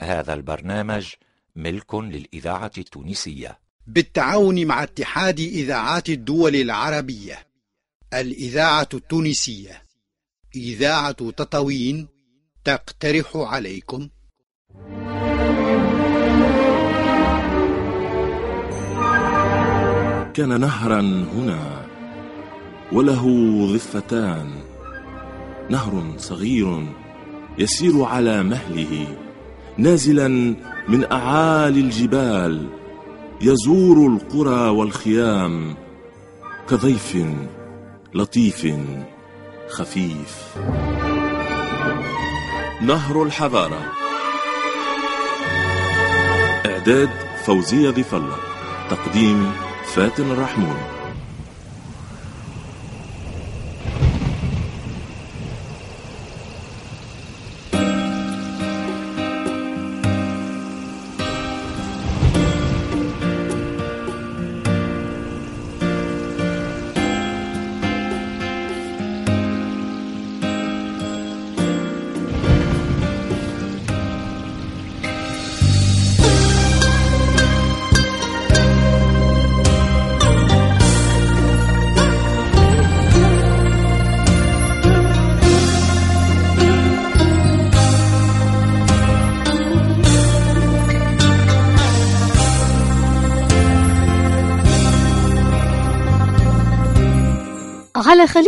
هذا البرنامج ملك للإذاعة التونسية. بالتعاون مع اتحاد إذاعات الدول العربية. الإذاعة التونسية. إذاعة تطاوين تقترح عليكم. كان نهرا هنا وله ضفتان نهر صغير يسير على مهله. نازلا من أعالي الجبال يزور القرى والخيام كضيف لطيف خفيف. نهر الحضارة. إعداد فوزية ضيف الله تقديم فاتن الرحمون.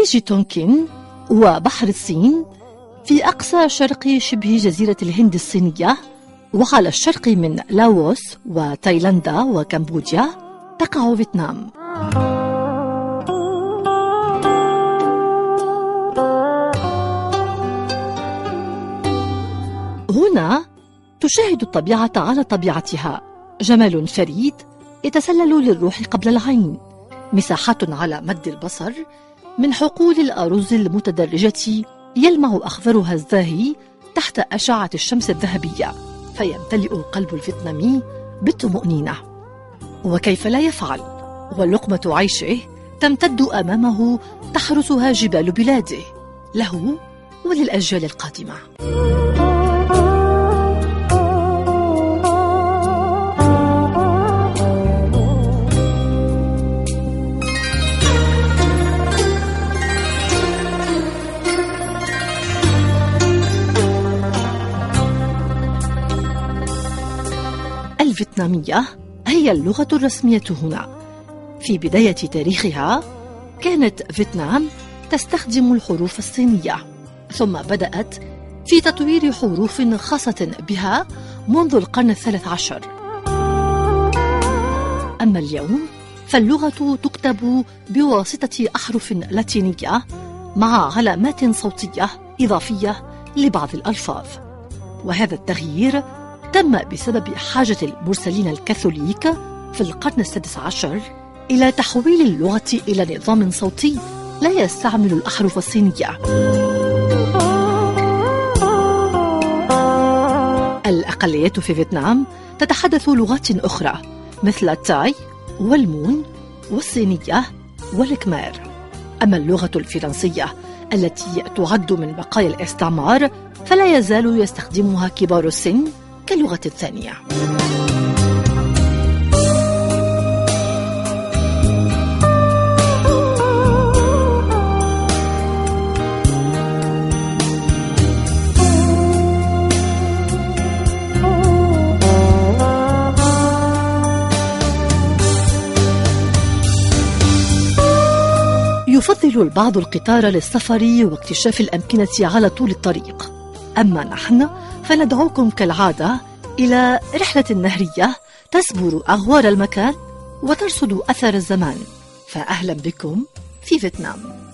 خليج تونكين وبحر الصين في أقصى شرق شبه جزيرة الهند الصينية وعلى الشرق من لاوس وتايلاندا وكمبوديا تقع فيتنام. هنا تشاهد الطبيعة على طبيعتها. جمال فريد يتسلل للروح قبل العين. مساحات على مد البصر من حقول الأرز المتدرجة يلمع أخضرها الزاهي تحت أشعة الشمس الذهبية فيمتلئ قلب الفيتنامي بالطمأنينة وكيف لا يفعل؟ ولقمة عيشه تمتد أمامه تحرسها جبال بلاده. له وللأجيال القادمة. الفيتنامية هي اللغة الرسمية هنا. في بداية تاريخها كانت فيتنام تستخدم الحروف الصينية ثم بدأت في تطوير حروف خاصة بها منذ القرن الثالث عشر. أما اليوم فاللغة تكتب بواسطة أحرف لاتينية مع علامات صوتية إضافية لبعض الألفاظ وهذا التغيير تم بسبب حاجة المرسلين الكاثوليك في القرن السادس عشر إلى تحويل اللغة إلى نظام صوتي لا يستعمل الأحرف الصينية. الأقليات في فيتنام تتحدث لغات أخرى مثل التاي والمون والصينية والكمار أما اللغة الفرنسية التي تعد من بقايا الاستعمار فلا يزال يستخدمها كبار السن كاللغة الثانية. يفضل البعض القطار للسفر واكتشاف الأمكنة على طول الطريق. أما نحن فندعوكم كالعادة إلى رحلة نهرية تسبر أغوار المكان وترصد أثر الزمان. فأهلا بكم في فيتنام.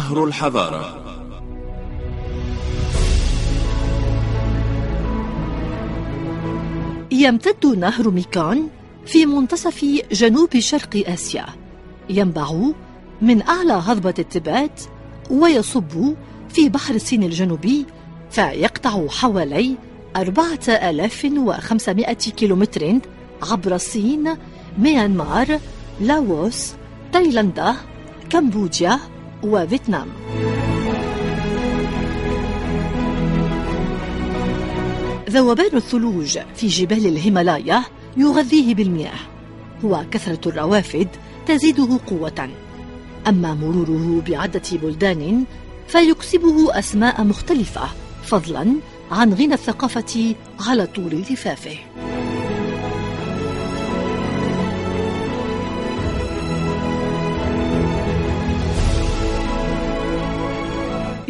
نهر الحضارة. يمتد نهر ميكان في منتصف جنوب شرق آسيا. ينبع من أعلى هضبة التبات ويصب في بحر الصين الجنوبي فيقطع حوالي 4500 كيلومتر عبر الصين ميانمار لاوس تايلاندا كمبوديا وفيتنام. ذوبان الثلوج في جبال الهيمالايا يغذيه بالمياه. وكثرة الروافد تزيده قوة. أما مروره بعدة بلدان فيكسبه أسماء مختلفة فضلا عن غنى الثقافة على طول لفافه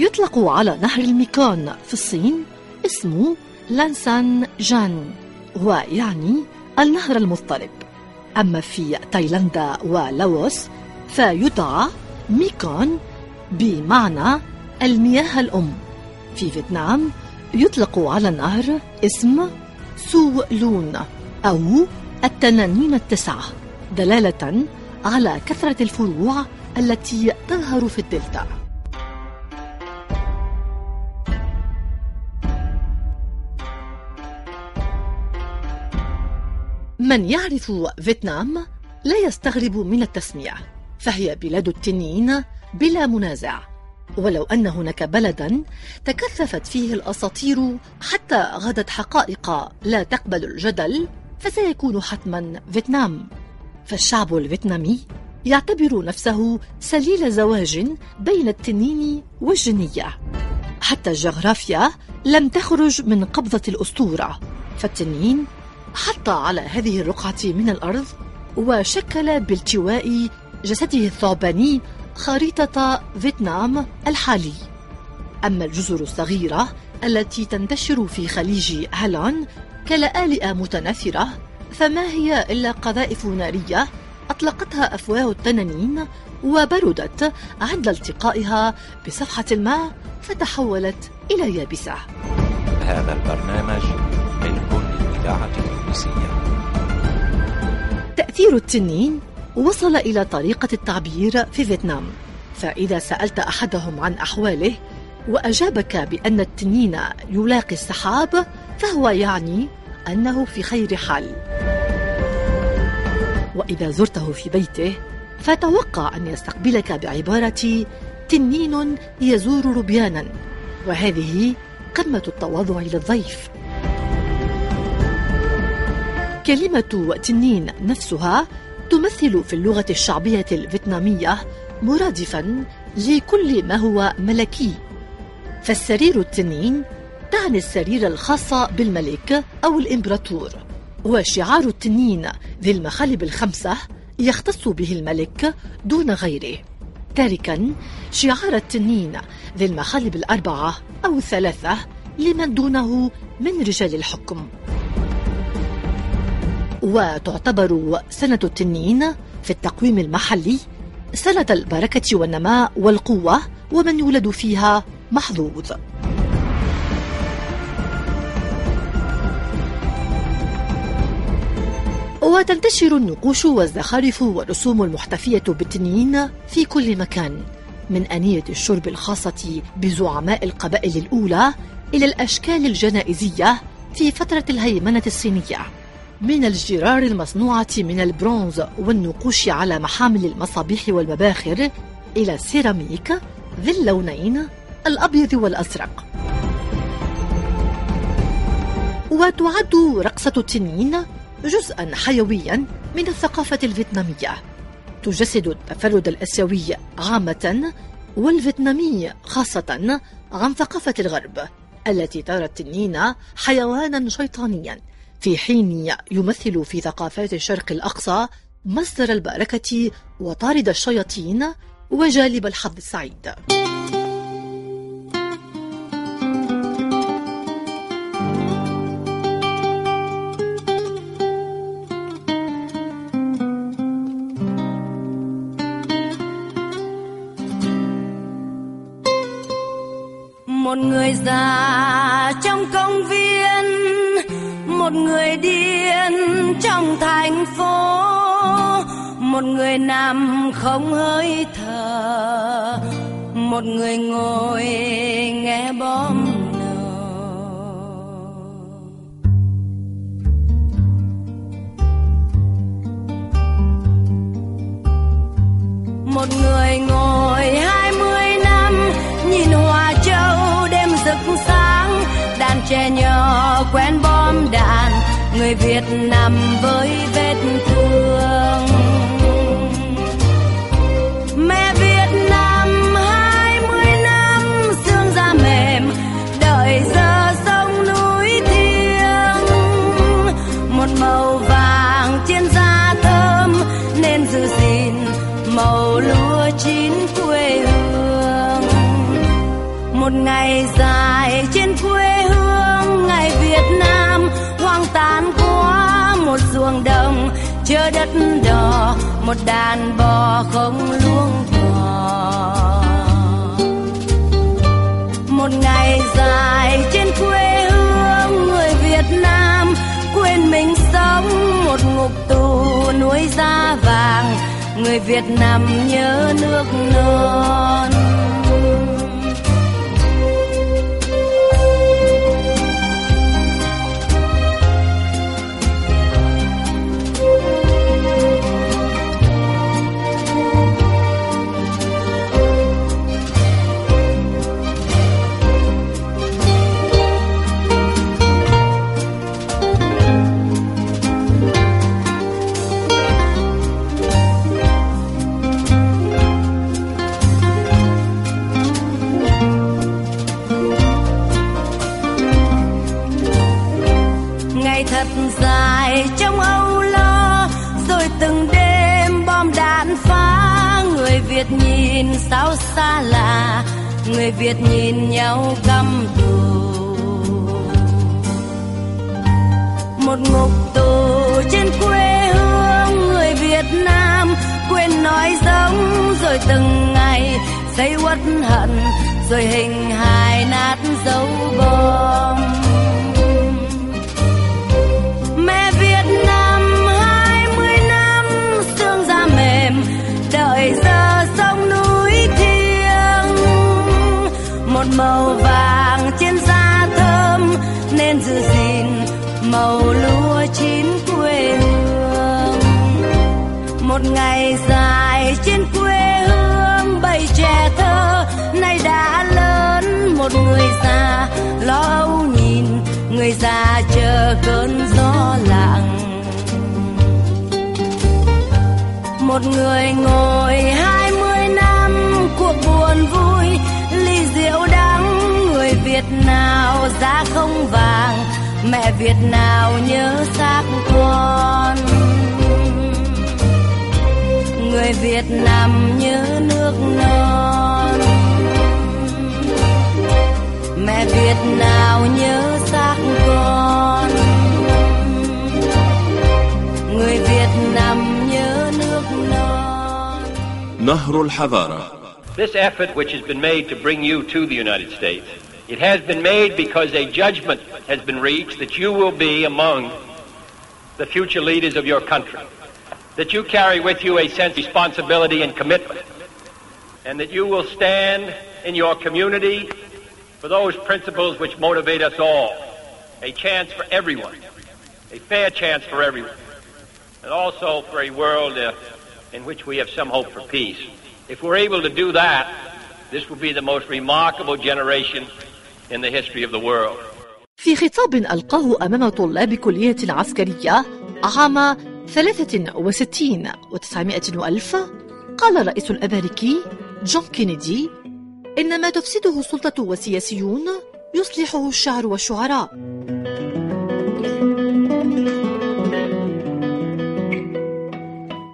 يطلق على نهر الميكون في الصين اسمه لانسان جان ويعني النهر المضطرب. أما في تايلاندا ولاوس فيدعى ميكون بمعنى المياه الأم. في فيتنام يطلق على النهر اسم سو لون أو التنانين التسعة دلالة على كثرة الفروع التي تظهر في الدلتا. من يعرف فيتنام لا يستغرب من التسمية فهي بلاد التنين بلا منازع. ولو أن هناك بلدا تكثفت فيه الأساطير حتى غدت حقائق لا تقبل الجدل فسيكون حتما فيتنام. فالشعب الفيتنامي يعتبر نفسه سليل زواج بين التنين والجنية. حتى الجغرافيا لم تخرج من قبضة الأسطورة فالتنين حط على هذه الرقعة من الأرض وشكل بالتواء جسده الثعباني خريطة فيتنام الحالي. أما الجزر الصغيرة التي تنتشر في خليج هالون كلآلئة متناثرة فما هي إلا قذائف نارية أطلقتها أفواه التنانين وبردت عند التقائها بصفحة الماء فتحولت إلى يابسة. هذا البرنامج ملك للإذاعة التونسية تأثير التنين وصل إلى طريقة التعبير في فيتنام. فإذا سألت أحدهم عن أحواله وأجابك بأن التنين يلاقي السحاب فهو يعني أنه في خير حال. وإذا زرته في بيته فتوقع أن يستقبلك بعبارة تنين يزور ربيانا وهذه قمة التواضع للضيف. كلمة تنين نفسها تمثل في اللغة الشعبية الفيتنامية مرادفا لكل ما هو ملكي. فالسرير التنين تعني السرير الخاصة بالملك أو الإمبراطور. وشعار التنين ذي المخالب الخمسة يختص به الملك دون غيره. تاركا شعار التنين ذي المخالب الأربعة أو الثلاثة لمن دونه من رجال الحكم. وتعتبر سنة التنين في التقويم المحلي سنة البركة والنماء والقوة ومن يولد فيها محظوظ. وتنتشر النقوش والزخارف والرسوم المحتفية بالتنين في كل مكان من أنية الشرب الخاصة بزعماء القبائل الأولى إلى الأشكال الجنائزية في فترة الهيمنة الصينية. من الجرار المصنوعة من البرونز والنقوش على محامل المصابيح والمباخر إلى السيراميك ذي اللونين الأبيض والأزرق. وتعد رقصة التنين جزءا حيويا من الثقافة الفيتنامية. تجسد التفرد الآسيوي عامة والفيتنامي خاصة عن ثقافة الغرب التي ترى التنين حيوانا شيطانيا. في حين يمثل في ثقافات الشرق الأقصى مصدر البركة وطارد الشياطين وجالب الحظ السعيد. Một người già trong công viên một người điên trong thành phố, một người nằm không hơi thở, một người ngồi nghe bom nổ một người ngồi hai mươi năm, nhìn hòa châu đêm rực sáng, đàn trẻ nhỏ quen bom đạn người việt Nam với vết thương. Một ruộng đồng chưa đất đỏ, một đàn bò không luống cỏ một ngày dài trên quê hương người Việt Nam, quên mình sống một ngục tù núi da vàng. Người Việt Nam nhớ nước non. nào da không vàng mẹ việt nào nhớ xác con người việt nam nhớ nước non mẹ việt nào nhớ xác con người việt nam nhớ nước non نهر الحضارة This effort, which has been made to bring you to the United States, it has been made because a judgment has been reached that you will be among the future leaders of your country, that you carry with you a sense of responsibility and commitment, and that you will stand in your community for those principles which motivate us all a chance for everyone, a fair chance for everyone, and also for a world uh, in which we have some hope for peace. If we're able to do that, this will be the most remarkable generation in the history of the world. في خطاب ألقاه أمام طلاب كلية عسكرية عام 63 و900 وألف قال الرئيس الأمريكي جون كينيدي إن ما تفسده السلطة والسياسيون يصلحه الشعر والشعراء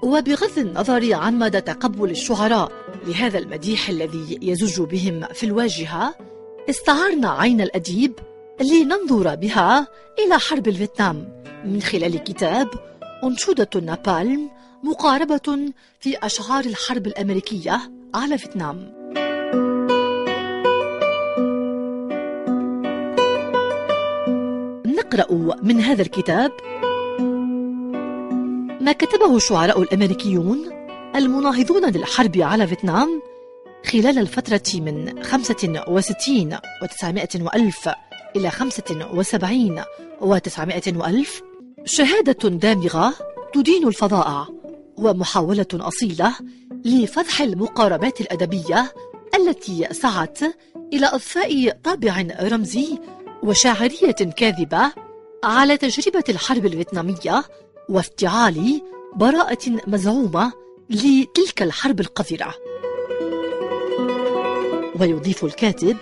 وبغض النظر عن مدى تقبل الشعراء لهذا المديح الذي يزج بهم في الواجهة استعرنا عين الأديب لننظر بها إلى حرب الفيتنام. من خلال كتاب أنشودة نابالم مقاربة في أشعار الحرب الأمريكية على فيتنام. نقرأ من هذا الكتاب ما كتبه الشعراء الأمريكيون المناهضون للحرب على فيتنام خلال الفترة من 65 و900 وألف إلى 75 و900 وألف شهادة دامغة تدين الفظائع ومحاولة أصيلة لفضح المقاربات الأدبية التي سعت إلى إضفاء طابع رمزي وشاعرية كاذبة على تجربة الحرب الفيتنامية وافتعال براءة مزعومة لتلك الحرب القذرة. ويضيف الكاتب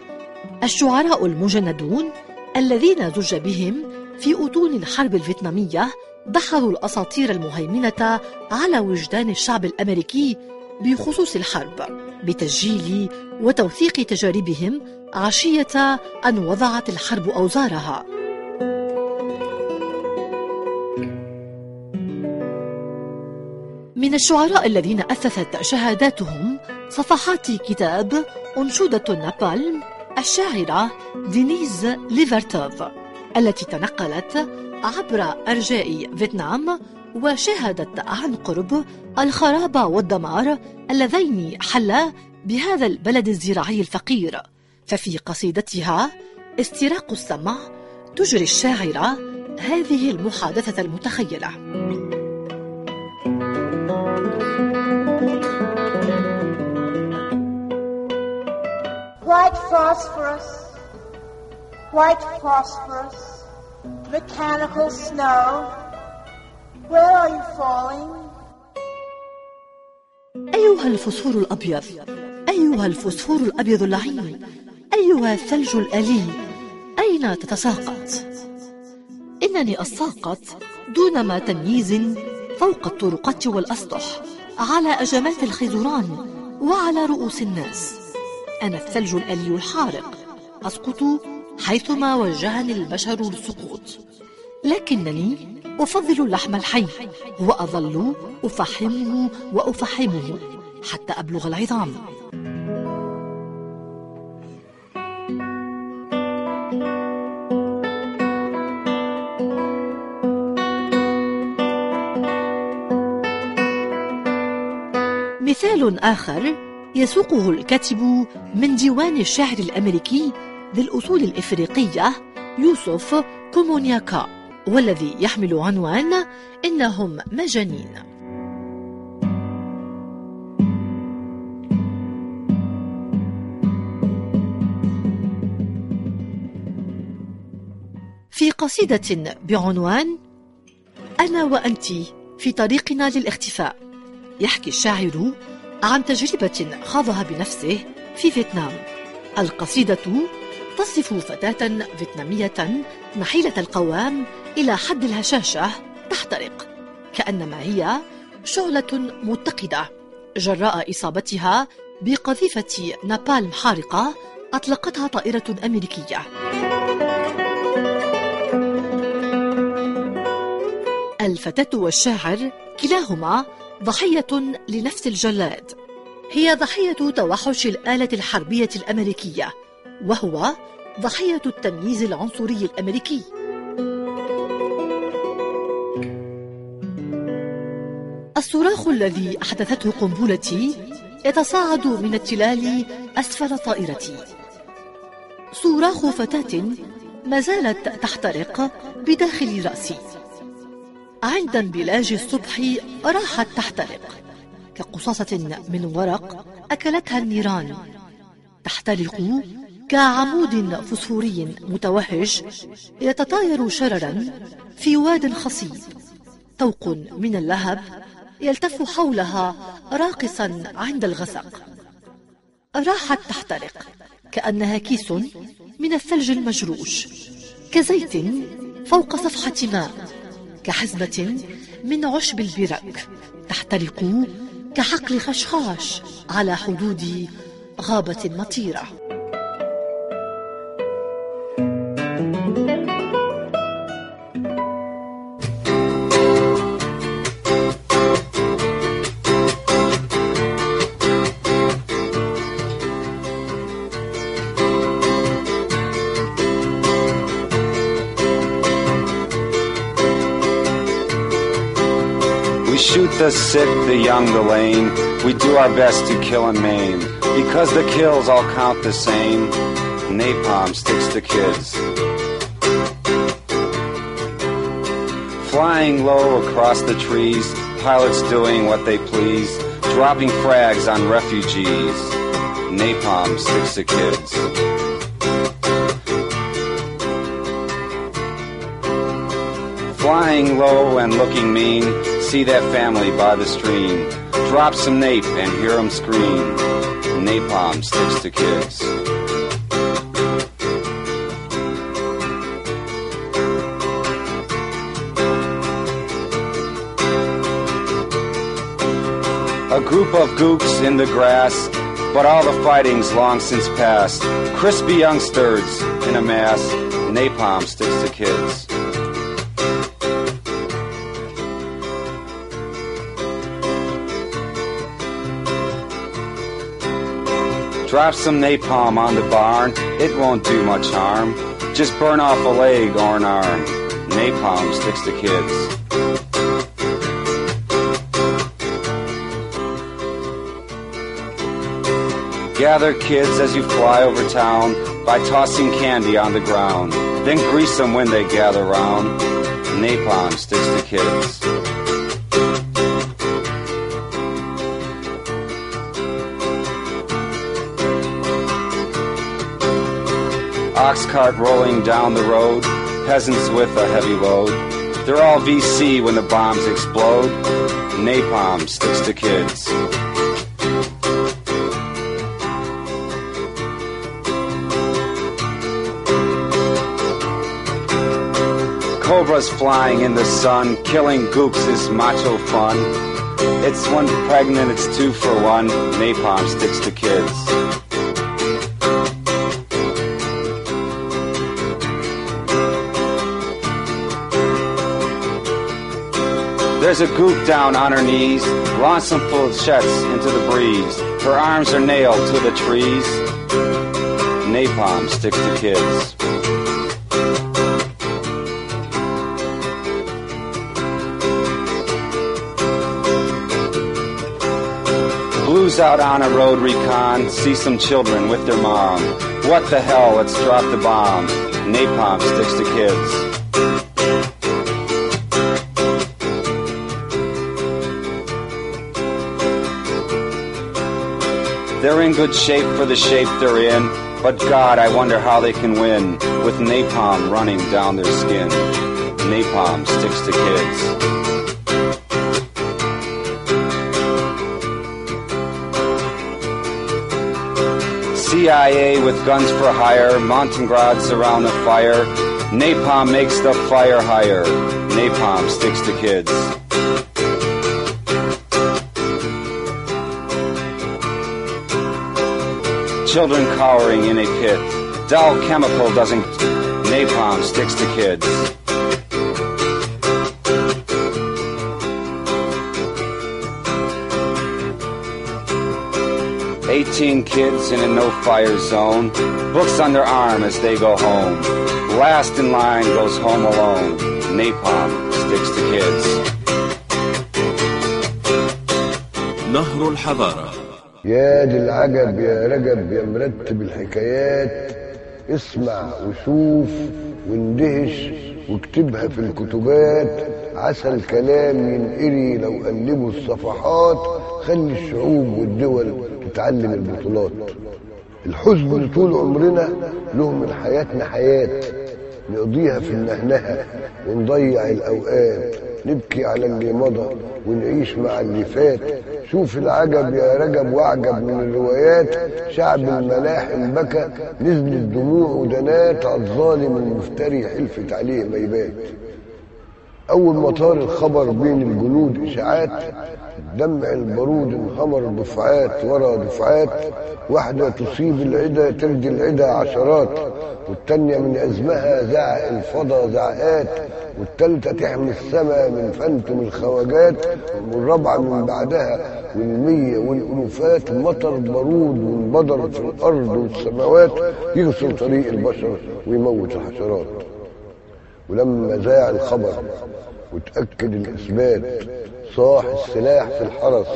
الشعراء المجندون الذين زج بهم في أتون الحرب الفيتنامية دحروا الأساطير المهيمنة على وجدان الشعب الأمريكي بخصوص الحرب بتسجيل وتوثيق تجاربهم عشية أن وضعت الحرب أوزارها. من الشعراء الذين أثثت شهاداتهم صفحات كتاب أنشودة نابالم الشاعرة دينيز ليفرتوف التي تنقلت عبر أرجاء فيتنام وشاهدت عن قرب الخراب والدمار اللذين حلا بهذا البلد الزراعي الفقير. ففي قصيدتها استراق السمع تجري الشاعرة هذه المحادثة المتخيلة. White phosphorus, white phosphorus, mechanical snow. Where are you falling? أيها الفسفور الأبيض أيها الفسفور الأبيض اللعين أيها الثلج الأليم أين تتساقط؟ إنني أساقط دون ما تمييز فوق الطرقات والأسطح على أجمات الخيزران وعلى رؤوس الناس. أنا الثلج الألي الحارق أسقط حيثما وجهني البشر للسقوط لكنني أفضل اللحم الحي وأظل أفحمه وأفحمه حتى أبلغ العظام. مثال آخر يسوقه الكاتب من ديوان الشاعر الأمريكي ذي الأصول الإفريقية يوسف كومونياكا والذي يحمل عنوان إنهم مجانين. في قصيدة بعنوان أنا وأنت في طريقنا للاختفاء. يحكي الشاعر عن تجربة خاضها بنفسه في فيتنام. القصيدة تصف فتاة فيتنامية نحيلة القوام إلى حد الهشاشة تحترق كأنما هي شعلة متقدة. جراء إصابتها بقذيفة نابالم حارقة أطلقتها طائرة أمريكية. الفتاة والشاعر كلاهما ضحية لنفس الجلاد. هي ضحية توحش الآلة الحربية الأمريكية وهو ضحية التمييز العنصري الأمريكي. الصراخ الذي أحدثته قنبلتي يتصاعد من التلال أسفل طائرتي. صراخ فتاة ما زالت تحترق بداخل رأسي. عند انبلاج الصبح راحت تحترق كقصاصة من ورق أكلتها النيران. تحترق كعمود فسفوري متوهج يتطاير شررا في واد خصيب. طوق من اللهب يلتف حولها راقصا عند الغسق. راحت تحترق كأنها كيس من الثلج المجروش كزيت فوق صفحة ماء. كحزمة من عشب البرك تحترق كحقل خشخاش على حدود غابة مطيرة. The sick, the young, the lame. We do our best to kill and maim. Because the kills all count the same. Napalm sticks to kids. Flying low across the trees, pilots doing what they please, dropping frags on refugees. Napalm sticks to kids. Flying low and looking mean, see that family by the stream. Drop some nape and hear them scream. Napalm sticks to kids. A group of gooks in the grass, but all the fighting's long since past. Crispy youngsters in a mass, napalm sticks to kids. Drop some napalm on the barn, it won't do much harm. Just burn off a leg or an arm. Napalm sticks to kids. Gather kids as you fly over town by tossing candy on the ground. Then grease them when they gather round. Napalm sticks to kids. Ox cart rolling down the road, peasants with a heavy load. They're all VC when the bombs explode. Napalm sticks to kids. Cobras flying in the sun, killing gooks is macho fun. It's one pregnant, it's two for one. Napalm sticks to kids. There's a goop down on her knees, some flechettes into the breeze. Her arms are nailed to the trees. Napalm sticks to kids. Blues out on a road recon, see some children with their mom. What the hell, let's drop the bomb. Napalm sticks to kids. They're in good shape for the shape they're in, but God, I wonder how they can win with napalm running down their skin. Napalm sticks to kids. CIA with guns for hire, Montengrad around the fire. Napalm makes the fire higher. Napalm sticks to kids. Children cowering in a pit. Dow chemical doesn't. Napalm sticks to kids. Eighteen kids in a no-fire zone. Books on their arm as they go home. Last in line goes home alone. Napalm sticks to kids. نهر الحضارة يا دي العجب يا رجب يا مرتب الحكايات. اسمع وشوف واندهش واكتبها في الكتبات. عسى الكلام ينقري لو قلبوا الصفحات. خلي الشعوب والدول تتعلم البطولات. الحزن اللي طول عمرنا له من حياتنا حياة. نقضيها في النهنهة ونضيع الأوقات. نبكي على اللي مضى ونعيش مع اللي فات. شوف العجب يا رجب واعجب من الروايات. شعب الملاحم بكى نزلت دموع ودنات على الظالم المفتري حلفت عليه ما يبات. أول ما طار الخبر بين الجنود إشاعات دمع البارود انهمر دفعات ورا دفعات. واحدة تصيب العدا ترجي العدا عشرات. والتانية من أزمها زعق الفضا زعقات والتالتة تحمي السما من فنتم الخواجات والرابعة من بعدها والمية والألوفات مطر بارود وانبدر في الأرض والسماوات يغسل طريق البشر ويموت الحشرات. ولما ذاع الخبر وتأكد الإثبات صاح السلاح في الحرس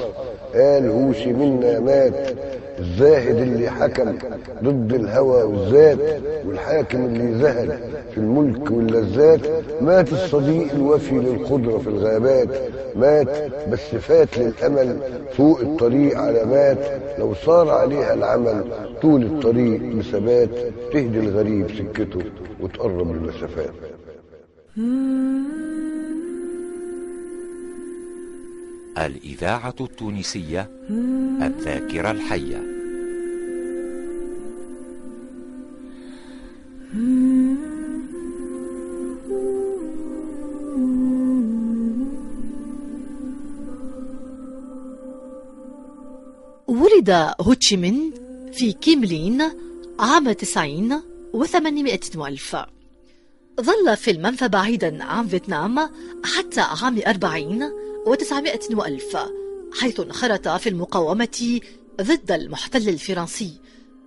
قال هوشي منا مات. الزاهد اللي حكم ضد الهوى والذات والحاكم اللي زهد في الملك واللذات مات الصديق الوفي للقدرة في الغابات مات بس فات للأمل فوق الطريق علامات لو صار عليها العمل طول الطريق بثبات تهدي الغريب سكته وتقرب المسافات الإذاعة التونسية الذاكرة الحية. ولد هوتشيمين في كيملين عام تسعين وثمانمائة وألف. ظل في المنفى بعيدا عن فيتنام حتى عام أربعين وتسعمائة وألف حيث انخرط في المقاومة ضد المحتل الفرنسي.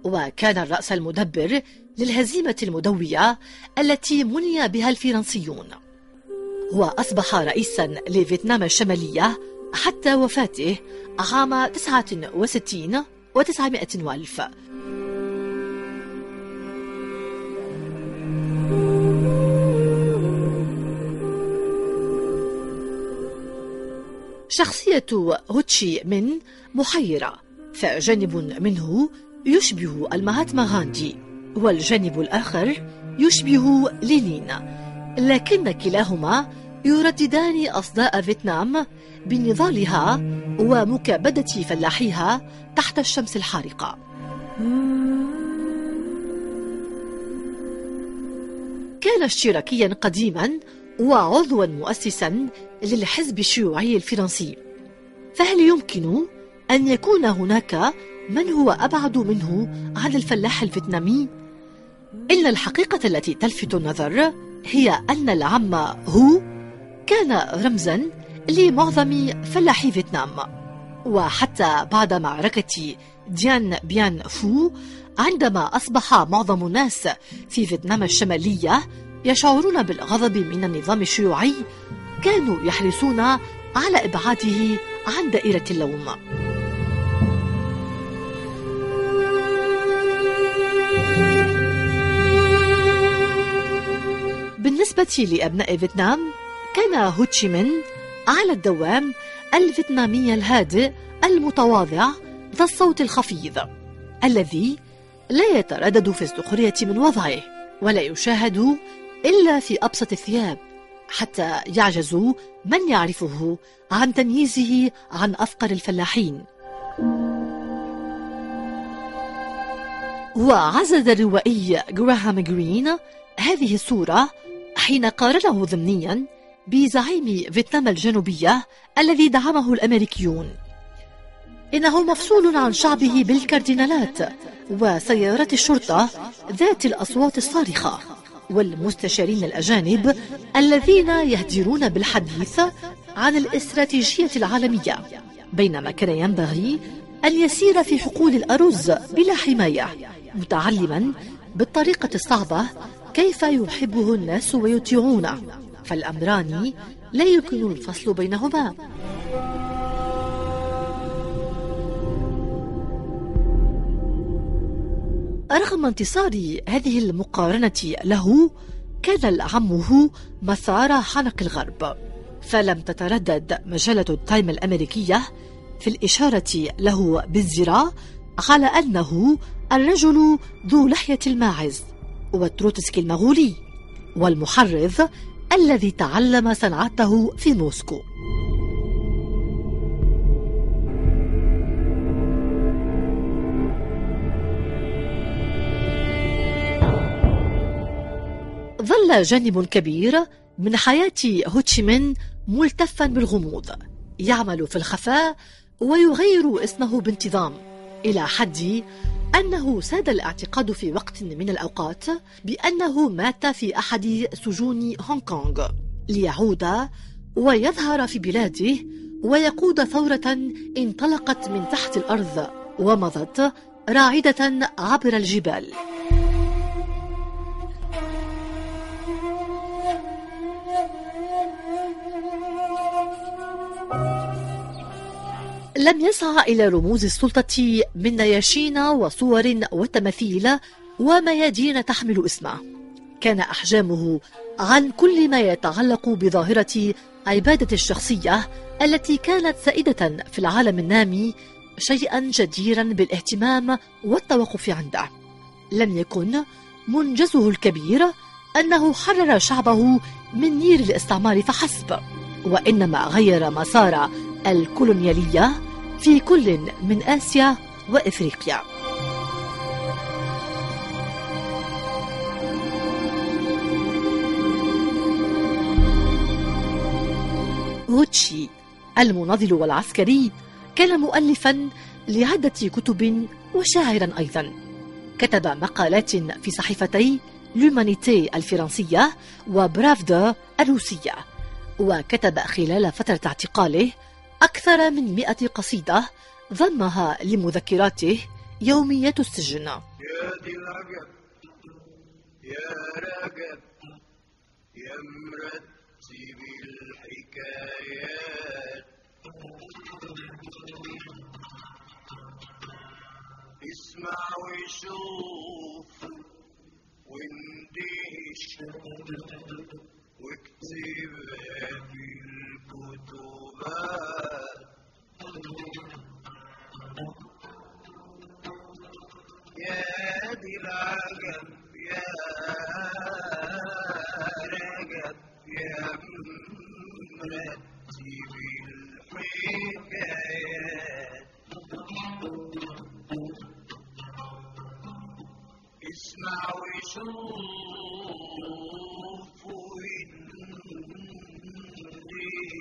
وكان الرأس المدبر للهزيمة المدوية التي مني بها الفرنسيون. وأصبح رئيسا لفيتنام الشمالية حتى وفاته عام 69 وتسعمائة وألف. شخصية هوتشي من محيرة فجانب منه يشبه المهاتما غاندي والجانب الآخر يشبه لينين. لكن كلاهما يرددان أصداء فيتنام بنضالها ومكابدة فلاحيها تحت الشمس الحارقة. كان اشتراكيا قديما وعضوا مؤسسا للحزب الشيوعي الفرنسي. فهل يمكن أن يكون هناك من هو أبعد منه عن الفلاح الفيتنامي؟ إن الحقيقة التي تلفت النظر هي أن العم هو كان رمزا لمعظم فلاحي فيتنام. وحتى بعد معركة ديان بيان فو عندما أصبح معظم الناس في فيتنام الشمالية يشعرون بالغضب من النظام الشيوعي كانوا يحرصون على إبعاده عن دائرة اللوم. بالنسبة لأبناء فيتنام كان هوتشيمن على الدوام الفيتنامي الهادئ المتواضع ذا الصوت الخفيض الذي لا يتردد في السخرية من وضعه ولا يشاهد إلا في أبسط الثياب. حتى يعجز من يعرفه عن تمييزه عن أفقر الفلاحين. وعزز الروائي جراهام جرين هذه الصورة حين قارنه ضمنيا بزعيم فيتنام الجنوبية الذي دعمه الأمريكيون. إنه مفصول عن شعبه بالكاردينالات وسيارات الشرطة ذات الأصوات الصارخة. والمستشارين الأجانب الذين يهدرون بالحديث عن الاستراتيجية العالمية بينما كان ينبغي أن يسير في حقول الأرز بلا حماية متعلما بالطريقة الصعبة كيف يحبه الناس ويطيعونه فالأمران لا يمكن الفصل بينهما. رغم انتصار هذه المقارنة له كان عمه مثار حنق الغرب. فلم تتردد مجلة التايم الأمريكية في الإشارة له بازدراء على أنه الرجل ذو لحية الماعز وتروتسكي المغولي والمحرض الذي تعلم صنعته في موسكو. ظل جانب كبير من حياة هوتشيمين ملتفا بالغموض يعمل في الخفاء ويغير اسمه بانتظام إلى حد أنه ساد الاعتقاد في وقت من الأوقات بأنه مات في أحد سجون هونغ كونغ ليعود ويظهر في بلاده ويقود ثورة انطلقت من تحت الأرض ومضت راعدة عبر الجبال. لم يسعى إلى رموز السلطة من نياشين وصور وتماثيل وميادين تحمل اسمه. كان أحجامه عن كل ما يتعلق بظاهرة عبادة الشخصية التي كانت سائدة في العالم النامي شيئا جديرا بالاهتمام والتوقف عنده. لم يكن منجزه الكبير أنه حرر شعبه من نير الاستعمار فحسب وإنما غير مسار الكولونيالية في كل من آسيا وإفريقيا. هوتشي المناضل والعسكري كان مؤلفا لعدة كتب وشاعرا أيضا. كتب مقالات في صحيفتي لومانيتي الفرنسية وبرافدا الروسية وكتب خلال فترة اعتقاله أكثر من مئة قصيدة ضمها لمذكراته يوميات السجن يا دي العجب يا رجب يا مرتب الحكايات اسمع وشوف واندهش واكتبها في اسمع وشوف واندهش واكتبها في الكتبات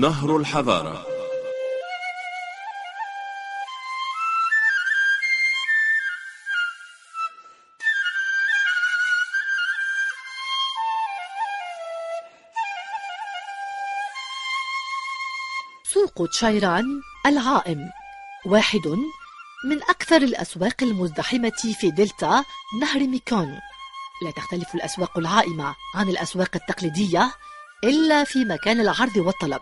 نهر الحضارة. سوق تشايران العائم واحد من أكثر الأسواق المزدحمة في دلتا نهر ميكون. لا تختلف الأسواق العائمة عن الأسواق التقليدية إلا في مكان العرض والطلب.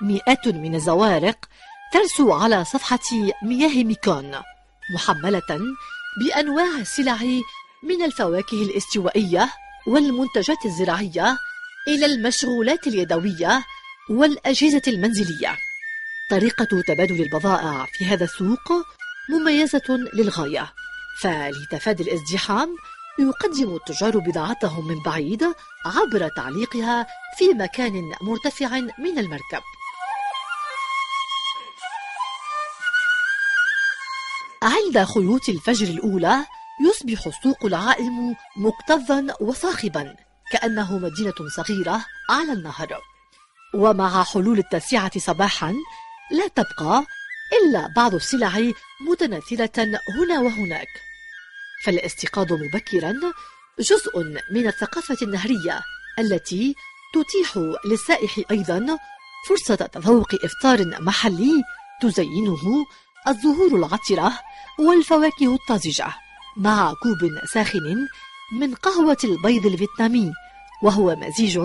مئات من الزوارق ترسو على صفحة مياه ميكون محملة بأنواع السلع من الفواكه الاستوائية والمنتجات الزراعية إلى المشغولات اليدوية والأجهزة المنزلية. طريقة تبادل البضائع في هذا السوق مميزة للغاية فلتفادي الازدحام يقدم التجار بضاعتهم من بعيد عبر تعليقها في مكان مرتفع من المركب. عند خيوط الفجر الأولى يصبح السوق العائم مكتظا وصاخبا كأنه مدينة صغيرة على النهر. ومع حلول التاسعة صباحا لا تبقى إلا بعض السلع متناثرة هنا وهناك. فالاستيقاظ مبكرا جزء من الثقافة النهرية التي تتيح للسائح أيضا فرصة تذوق إفطار محلي تزينه الزهور العطرة والفواكه الطازجة مع كوب ساخن من قهوة البيض الفيتنامي وهو مزيج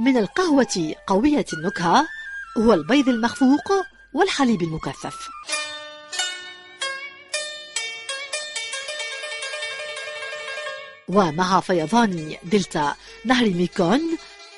من القهوة قوية النكهة والبيض المخفوق والحليب المكثف. ومع فيضان دلتا نهر ميكون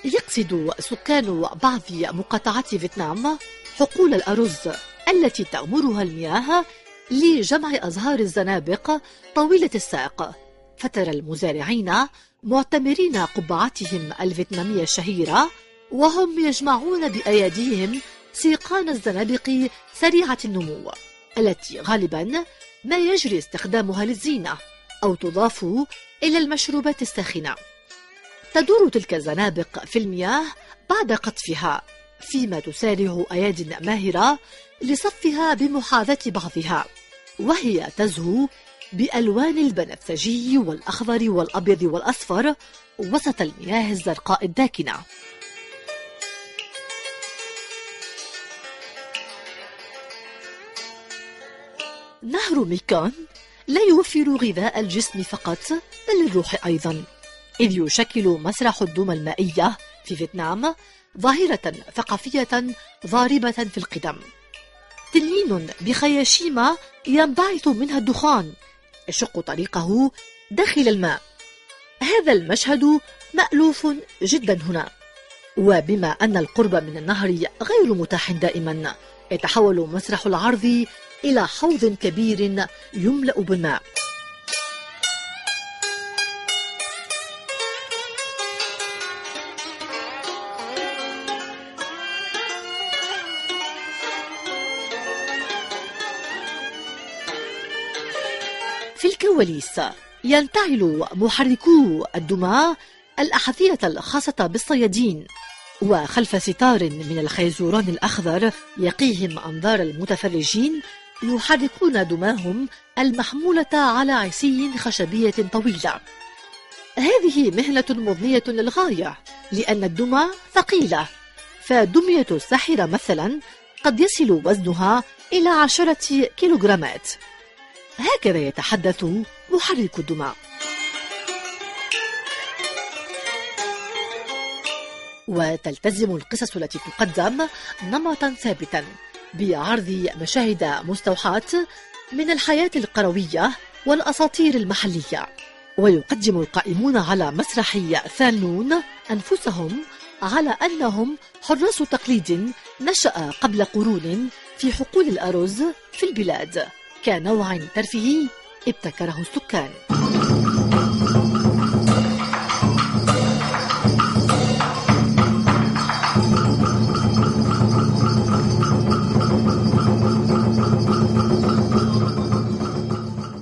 يقصد سكان بعض مقاطعات فيتنام حقول الأرز التي تغمرها المياه لجمع أزهار الزنابق طويلة الساق. فترى المزارعين معتمرين قبعاتهم الفيتنامية الشهيرة وهم يجمعون بأيديهم سيقان الزنابق سريعة النمو التي غالبا ما يجري استخدامها للزينة أو تضاف إلى المشروبات الساخنة. تدور تلك الزنابق في المياه بعد قطفها فيما تسارع أياد ماهرة لصفها بمحاذاة بعضها وهي تزهو بألوان البنفسجي والأخضر والأبيض والأصفر وسط المياه الزرقاء الداكنة. نهر ميكون لا يوفر غذاء الجسم فقط بل الروح أيضا. إذ يشكل مسرح الدمى المائية في فيتنام ظاهرة ثقافية ضاربة في القدم. تنين بخياشيم ينبعث منها الدخان. يشق طريقه داخل الماء. هذا المشهد مألوف جدا هنا. وبما أن القرب من النهر غير متاح دائما يتحول مسرح العرض إلى حوض كبير يملأ بالماء. الكواليس ينتعل محركو الدماء الأحذية الخاصة بالصيادين وخلف ستار من الخيزوران الأخضر يقيهم أنظار المتفرجين يحركون دماهم المحمولة على عصي خشبية طويلة. هذه مهنة مضنية للغاية لأن الدمى ثقيلة فدمية الساحرة مثلا قد يصل وزنها إلى عشرة كيلوغرامات. هكذا يتحدث محرك الدماء. وتلتزم القصص التي تقدم نمطا ثابتا بعرض مشاهد مستوحاة من الحياة القروية والأساطير المحلية. ويقدم القائمون على مسرح ثانون أنفسهم على أنهم حراس تقليد نشأ قبل قرون في حقول الأرز في البلاد. كنوع ترفيهي ابتكره السكان.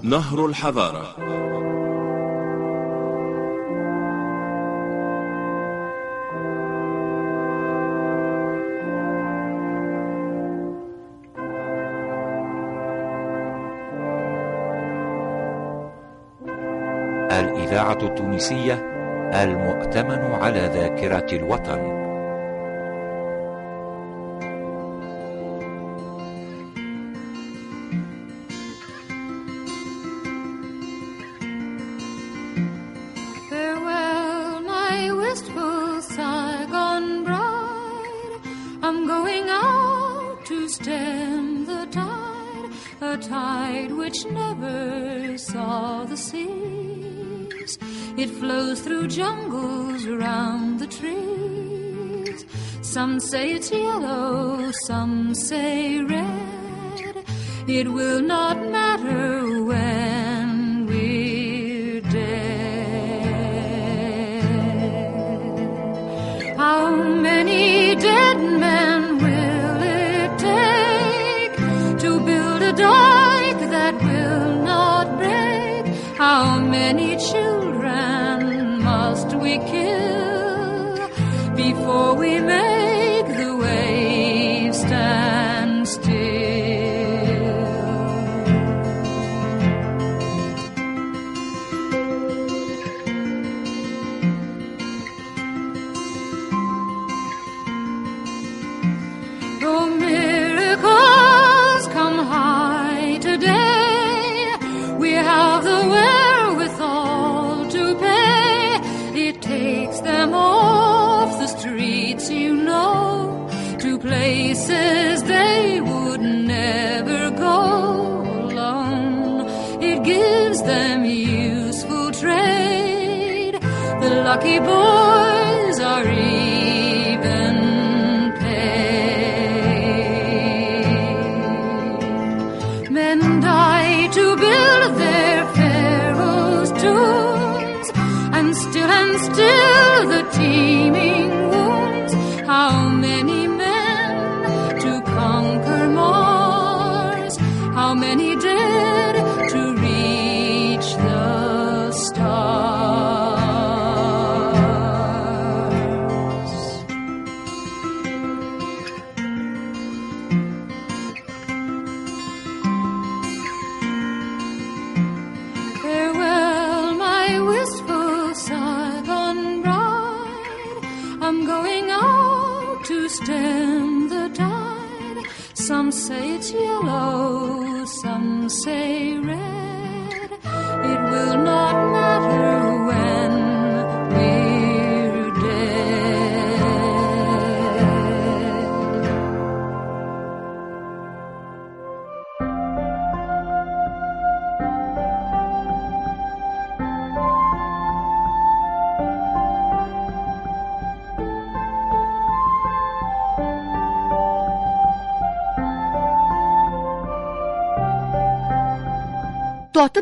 نهر الحضارة. الإذاعة التونسية المؤتمن على ذاكرة الوطن. Jungles around the trees. Some say it's yellow, some say red. It will not matter before we make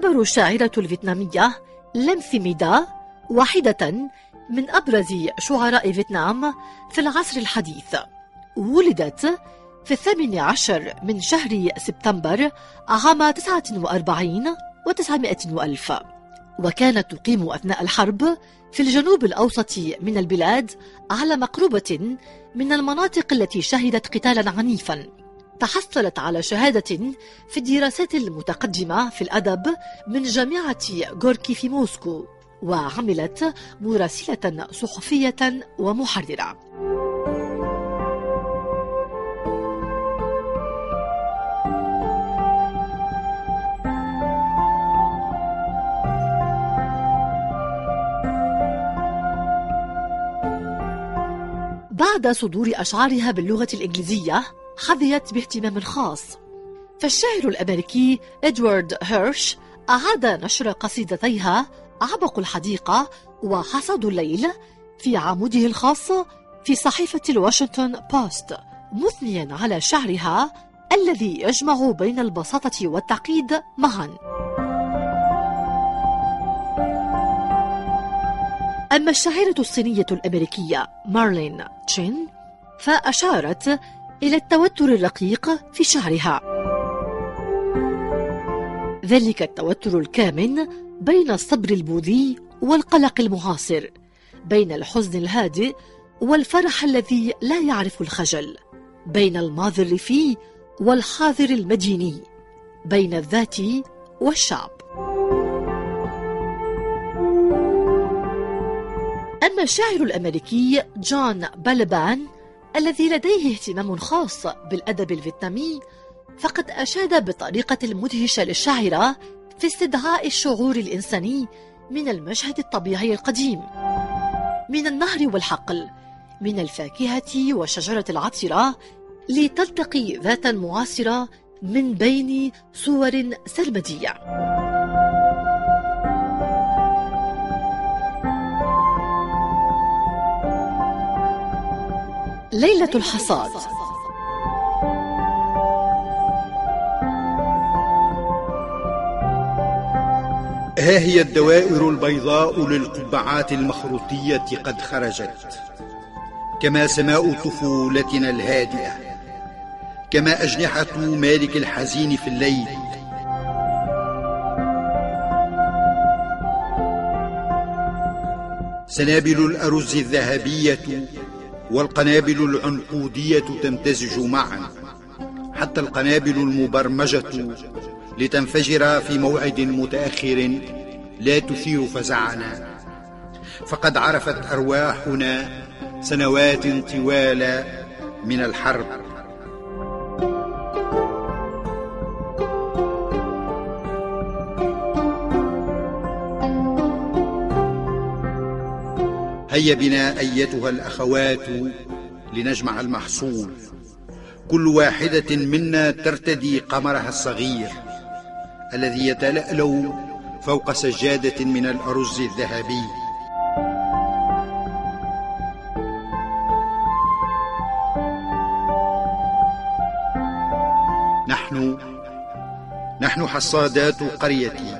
تعتبر الشاعرة الفيتنامية لم ثي ميدا واحدة من أبرز شعراء فيتنام في العصر الحديث. ولدت في الثامن عشر من شهر سبتمبر عام 49 وتسعمائة وألف. وكانت تقيم أثناء الحرب في الجنوب الأوسط من البلاد على مقربة من المناطق التي شهدت قتالا عنيفا. تحصلت على شهادة في الدراسات المتقدمة في الأدب من جامعة غوركي في موسكو وعملت مراسلة صحفية ومحررة. بعد صدور أشعارها باللغة الإنجليزية حظيت باهتمام خاص فالشاعر الأمريكي إدوارد هيرش أعاد نشر قصيدتيها عبق الحديقة وحصاد الليل في عموده الخاص في صحيفة الواشنطن بوست مثنيا على شعرها الذي يجمع بين البساطة والتعقيد معا. أما الشاعرة الصينية الأمريكية مارلين تشين فأشارت إلى التوتر الرقيق في شعرها ذلك التوتر الكامن بين الصبر البوذي والقلق المعاصر بين الحزن الهادئ والفرح الذي لا يعرف الخجل بين الماضي الريفي والحاضر المديني بين الذات والشعب. أما الشاعر الأمريكي جون بالبان الذي لديه اهتمام خاص بالأدب الفيتنامي فقد أشاد بطريقة مدهشة للشاعرة في استدعاء الشعور الإنساني من المشهد الطبيعي القديم. من النهر والحقل من الفاكهة والشجرة العطرة لتلتقي ذاتا معاصرة من بين صور سرمدية ليلة الحصاد. ها هي الدوائر البيضاء للقبعات المخروطية قد خرجت. كما سماء طفولتنا الهادئة. كما أجنحة مالك الحزين في الليل. سنابل الأرز الذهبية والقنابل العنقودية تمتزج معا حتى القنابل المبرمجة لتنفجر في موعد متأخر لا تثير فزعنا فقد عرفت أرواحنا سنوات طوال من الحرب. هيا بنا أيتها الأخوات لنجمع المحصول. كل واحدة منا ترتدي قمرها الصغير الذي يتلألأ فوق سجادة من الأرز الذهبي. نحن نحن حصادات قريتي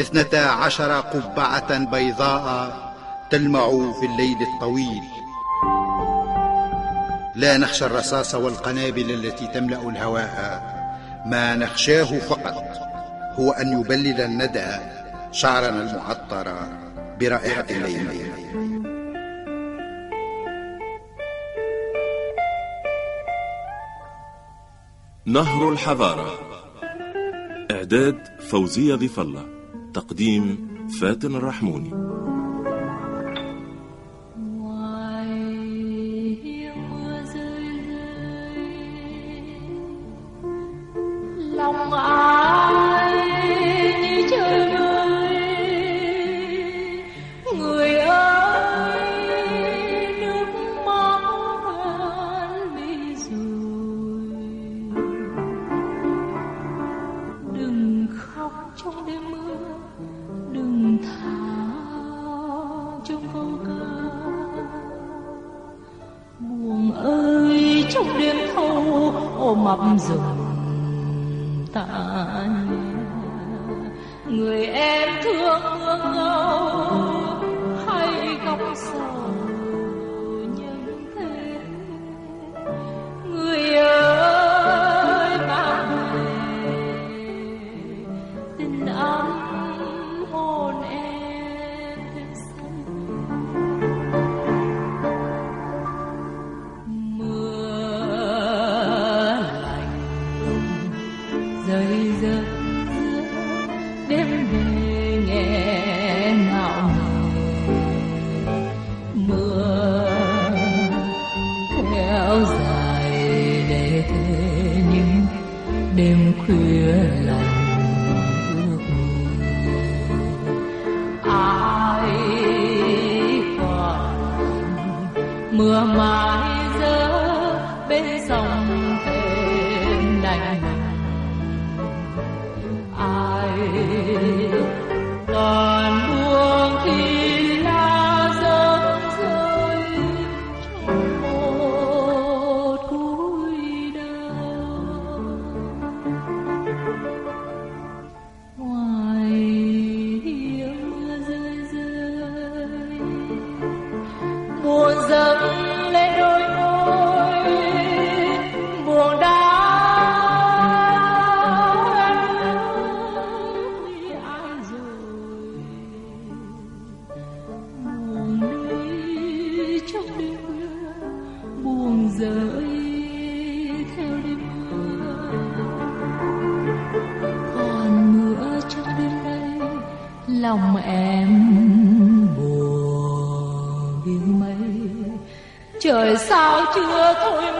اثنتا عشر قبعة بيضاء تلمع في الليل الطويل. لا نخشى الرصاص والقنابل التي تملأ الهواء. ما نخشاه فقط هو أن يبلل الندى شعرنا المعطر برائحة الليل. نهر الحضارة. إعداد فوزية ظفله تقديم فاتن الرحموني. khổ mập rừng tàn người em thương mưa ngâu hay góc sầu chưa thôi